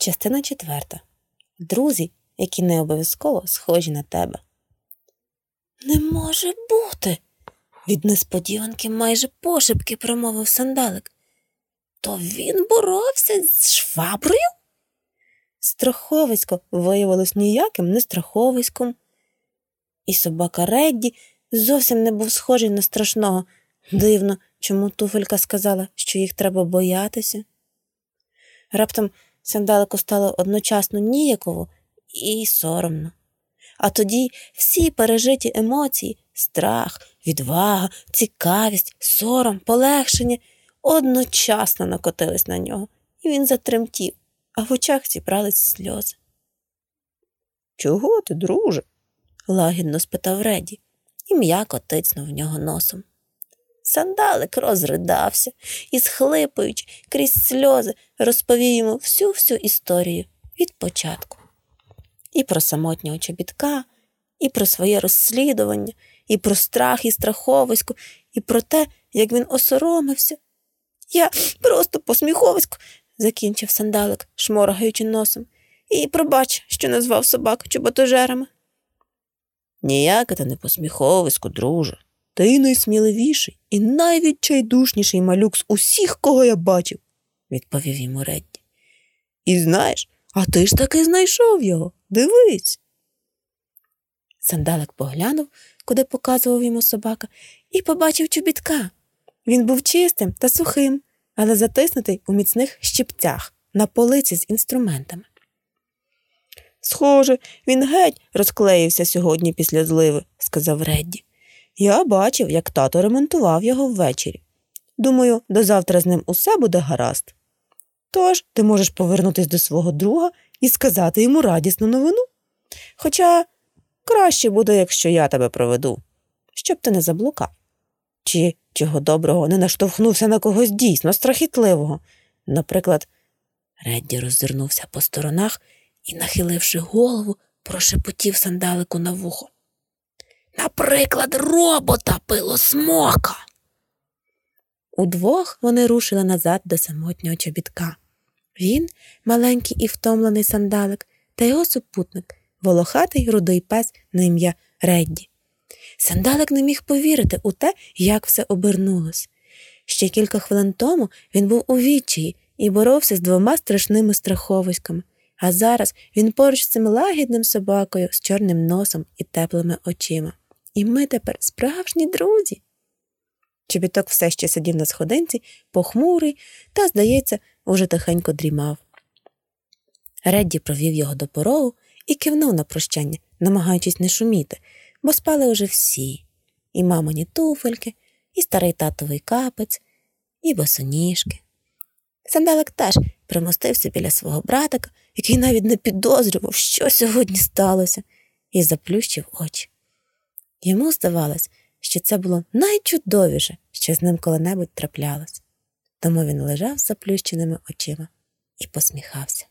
Частина четверта. Друзі, які не обов'язково схожі на тебе. Не може бути. Від несподіванки майже пошепки промовив сандалик. То він боровся з шваброю? Страховисько виявилось ніяким не страховиськом. І собака Редді зовсім не був схожий на страшного. Дивно, чому туфелька сказала, що їх треба боятися. Раптом сандалику стало одночасно ніяково і соромно. А тоді всі пережиті емоції страх, відвага, цікавість, сором, полегшення одночасно накотились на нього, і він затремтів, а в очах зібрались сльози. Чого ти, друже? лагідно спитав Реді і м'яко тицнув в нього носом. Сандалик розридався і, схлипуючи крізь сльози, розповів йому всю всю історію від початку. І про самотнього чобітка, і про своє розслідування, і про страх і страховисько, і про те, як він осоромився. Я просто посміховисько, закінчив сандалик, шморгаючи носом, і пробач, що назвав собак чоботожерами. Ніяке та не посміховисько, друже. Ти найсміливіший і найвідчайдушніший малюк з усіх, кого я бачив, відповів йому Редді. І знаєш, а ти ж таки знайшов його. Дивись. Сандалик поглянув, куди показував йому собака, і побачив чобітка. Він був чистим та сухим, але затиснутий у міцних щипцях на полиці з інструментами. Схоже, він геть розклеївся сьогодні після зливи, сказав Редді. Я бачив, як тато ремонтував його ввечері. Думаю, до завтра з ним усе буде гаразд. Тож ти можеш повернутись до свого друга і сказати йому радісну новину. Хоча краще буде, якщо я тебе проведу, щоб ти не заблукав. Чи чого доброго не наштовхнувся на когось дійсно страхітливого. Наприклад, Редді роззирнувся по сторонах і, нахиливши голову, прошепотів сандалику на вухо. Наприклад, робота пилосмока. Удвох вони рушили назад до самотнього чобітка. Він, маленький і втомлений сандалик, та його супутник, волохатий рудий пес на ім'я Редді. Сандалик не міг повірити у те, як все обернулось. Ще кілька хвилин тому він був у відчаї і боровся з двома страшними страховиськами, а зараз він поруч з цим лагідним собакою з чорним носом і теплими очима. І ми тепер справжні друзі. Чобіток все ще сидів на сходинці, похмурий, та, здається, уже тихенько дрімав. Редді провів його до порогу і кивнув на прощання, намагаючись не шуміти, бо спали уже всі і мамині туфельки, і старий татовий капець, і босоніжки. Сандалик теж примостився біля свого братика, який навіть не підозрював, що сьогодні сталося, і заплющив очі. Йому здавалось, що це було найчудовіше, що з ним коли-небудь траплялось. Тому він лежав заплющеними очима і посміхався.